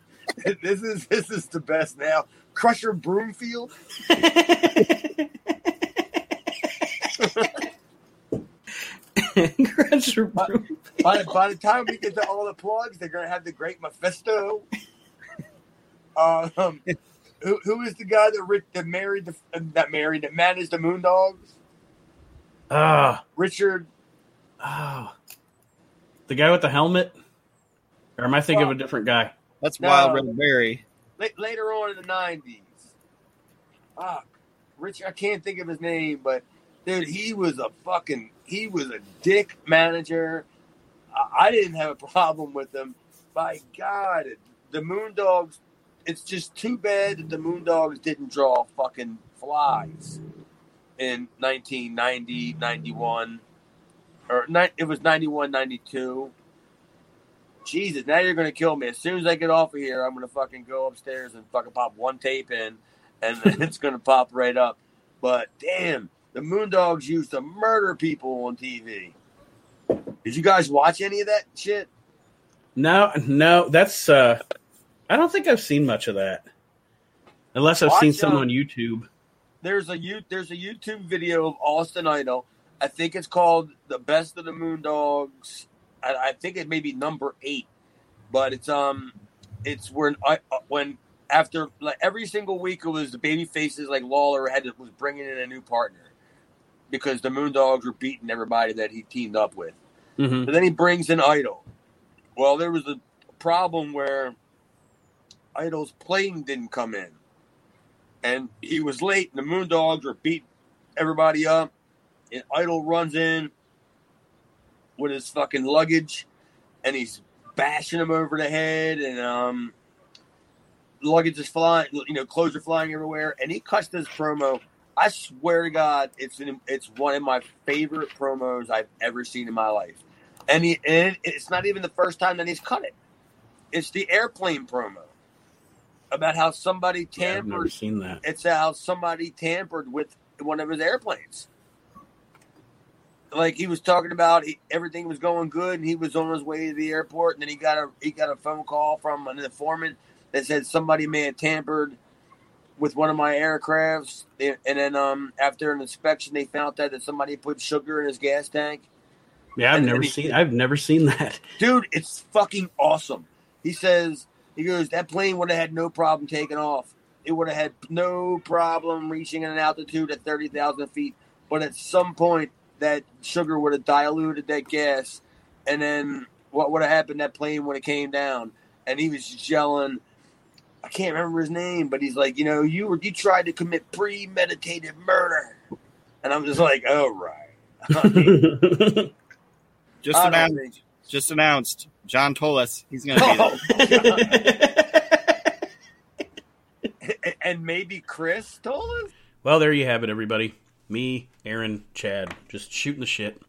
this is this is the best now. Crusher Broomfield. Crusher By, Broom. by, by the time we get to all the plugs, they're gonna have the Great Mephisto. Um, who, who is the guy that Rick that married the that married that managed the Moondogs? Ah, Richard. oh. The guy with the helmet? Or am I thinking of a different guy? That's No. Wild Red Berry. later on in the nineties. Ah, Rich, I can't think of his name, but dude, he was a fucking he was a dick manager. I, I didn't have a problem with him. By God, the Moondogs. It's just too bad that the Moondogs didn't draw fucking flies in 1990, 91. Or ni- it was 91, 92. Jesus, now you're gonna kill me. As soon as I get off of here, I'm gonna fucking go upstairs and fucking pop one tape in, and it's gonna pop right up. But damn, the Moondogs used to murder people on TV. Did you guys watch any of that shit? No, no, that's uh I don't think I've seen much of that. Unless I've Watch, seen some um, on YouTube. There's a you there's a YouTube video of Austin Idol. I think it's called "The Best of the Moondogs." I, I think it may be number eight, but it's um, it's when I uh, when after like every single week it was the baby faces like Lawler had was bringing in a new partner because the Moondogs were beating everybody that he teamed up with. But then he brings in Idol. Well, there was a problem where Idol's plane didn't come in. And he was late, and the Moondogs were beating everybody up. And Idol runs in with his fucking luggage, and he's bashing him over the head, and um, luggage is flying, you know, clothes are flying everywhere. And he cuts this promo. I swear to God, it's an, it's one of my favorite promos I've ever seen in my life. And, he, and it's not even the first time that he's cut it. It's the airplane promo about how somebody Yeah, I've never tampered. seen that. it's how somebody tampered with one of his airplanes. Like he was talking about, he, everything was going good, and he was on his way to the airport, and then he got a he got a phone call from an informant that said somebody may have tampered with one of my aircrafts, and then um, after an inspection, they found out that somebody put sugar in his gas tank. Yeah, I've and- never and he- seen I've never seen that. dude, it's fucking awesome. He says, he goes, that plane would have had no problem taking off. It would have had no problem reaching an altitude at 30,000 feet. But at some point, that sugar would have diluted that gas. And then what would have happened? That plane would have came down. And he was just yelling, I can't remember his name, but he's like, you know, you were, you tried to commit premeditated murder. And I'm just like, oh, right. Just announced. Just announced. John told us he's going to be there. Oh, God. and maybe Chris told us. well, there you have it, everybody. Me, Aaron, Chad, just shooting the shit.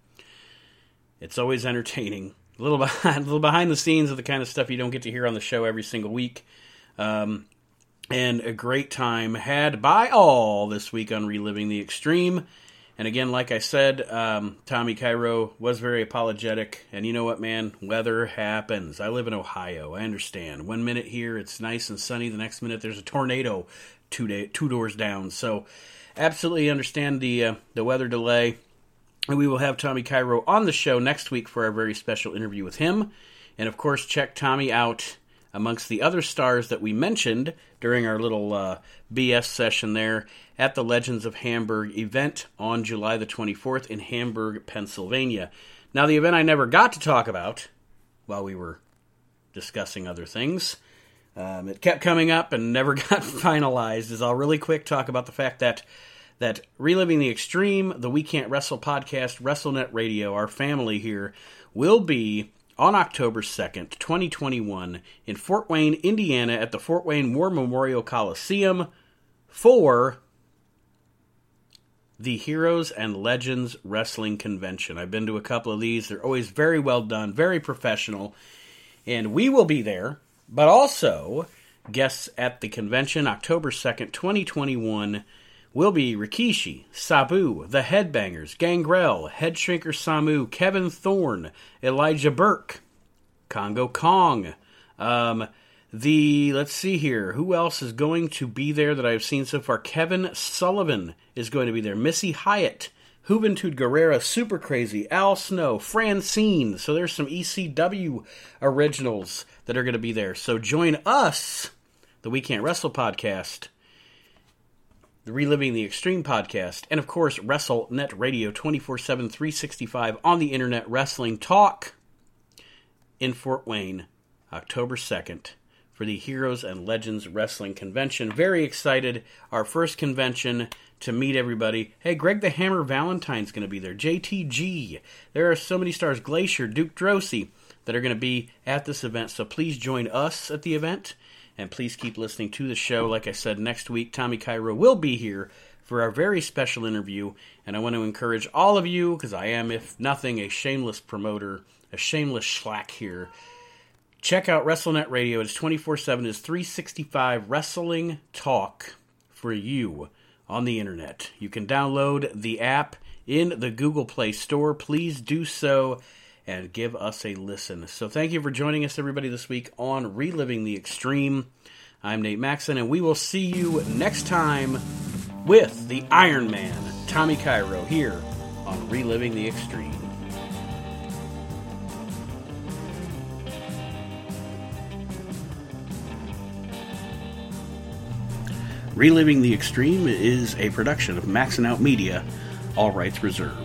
It's always entertaining. A little behind, a little behind the scenes of the kind of stuff you don't get to hear on the show every single week. Um, and a great time had by all this week on Reliving the Extreme. And again, like I said, um, Tommy Cairo was very apologetic. And you know what, man? Weather happens. I live in Ohio. I understand. One minute here, it's nice and sunny. The next minute, there's a tornado two day, two doors down. So, absolutely understand the uh, the weather delay. And we will have Tommy Cairo on the show next week for our very special interview with him. And of course, check Tommy out amongst the other stars that we mentioned during our little uh, BS session there at the Legends of Hamburg event on July the 24th in Hamburg, Pennsylvania. Now, the event I never got to talk about while we were discussing other things. Um, it kept coming up and never got finalized. Is I'll really quick talk about the fact that that reliving the extreme, the We Can't Wrestle podcast, WrestleNet Radio, our family here will be on October 2nd, 2021, in Fort Wayne, Indiana, at the Fort Wayne War Memorial Coliseum for the Heroes and Legends Wrestling Convention. I've been to a couple of these. They're always very well done, very professional. And we will be there, but also guests at the convention October 2nd, 2021 will be Rikishi, Sabu, The Headbangers, Gangrel, Headshrinker Samu, Kevin Thorne, Elijah Burke, Congo Kong, um, The let's see here, who else is going to be there that I've seen so far? Kevin Sullivan is going to be there. Missy Hyatt, Juventud Guerrera, Super Crazy, Al Snow, Francine. So there's some ECW originals that are going to be there. So join us, the We Can't Wrestle podcast, the Reliving the Extreme podcast, and of course WrestleNet Radio 24 7, 365 on the internet wrestling talk in Fort Wayne, October 2nd for the Heroes and Legends Wrestling Convention. Very excited. Our first convention to meet everybody. Hey, Greg the Hammer Valentine's going to be there. JTG. There are so many stars. Glacier, Duke Droese that are going to be at this event. So please join us at the event. And please keep listening to the show. Like I said, next week, Tommy Cairo will be here for our very special interview. And I want to encourage all of you, because I am, if nothing, a shameless promoter, a shameless schlack here Check out WrestleNet Radio. It's 24 7. It's 365 wrestling talk for you on the internet. You can download the app in the Google Play Store. Please do so and give us a listen. So, thank you for joining us, everybody, this week on Reliving the Extreme. I'm Nate Maxon, and we will see you next time with the Iron Man, Tommy Cairo, here on Reliving the Extreme. Reliving the Extreme is a production of Maxing Out Media, all rights reserved.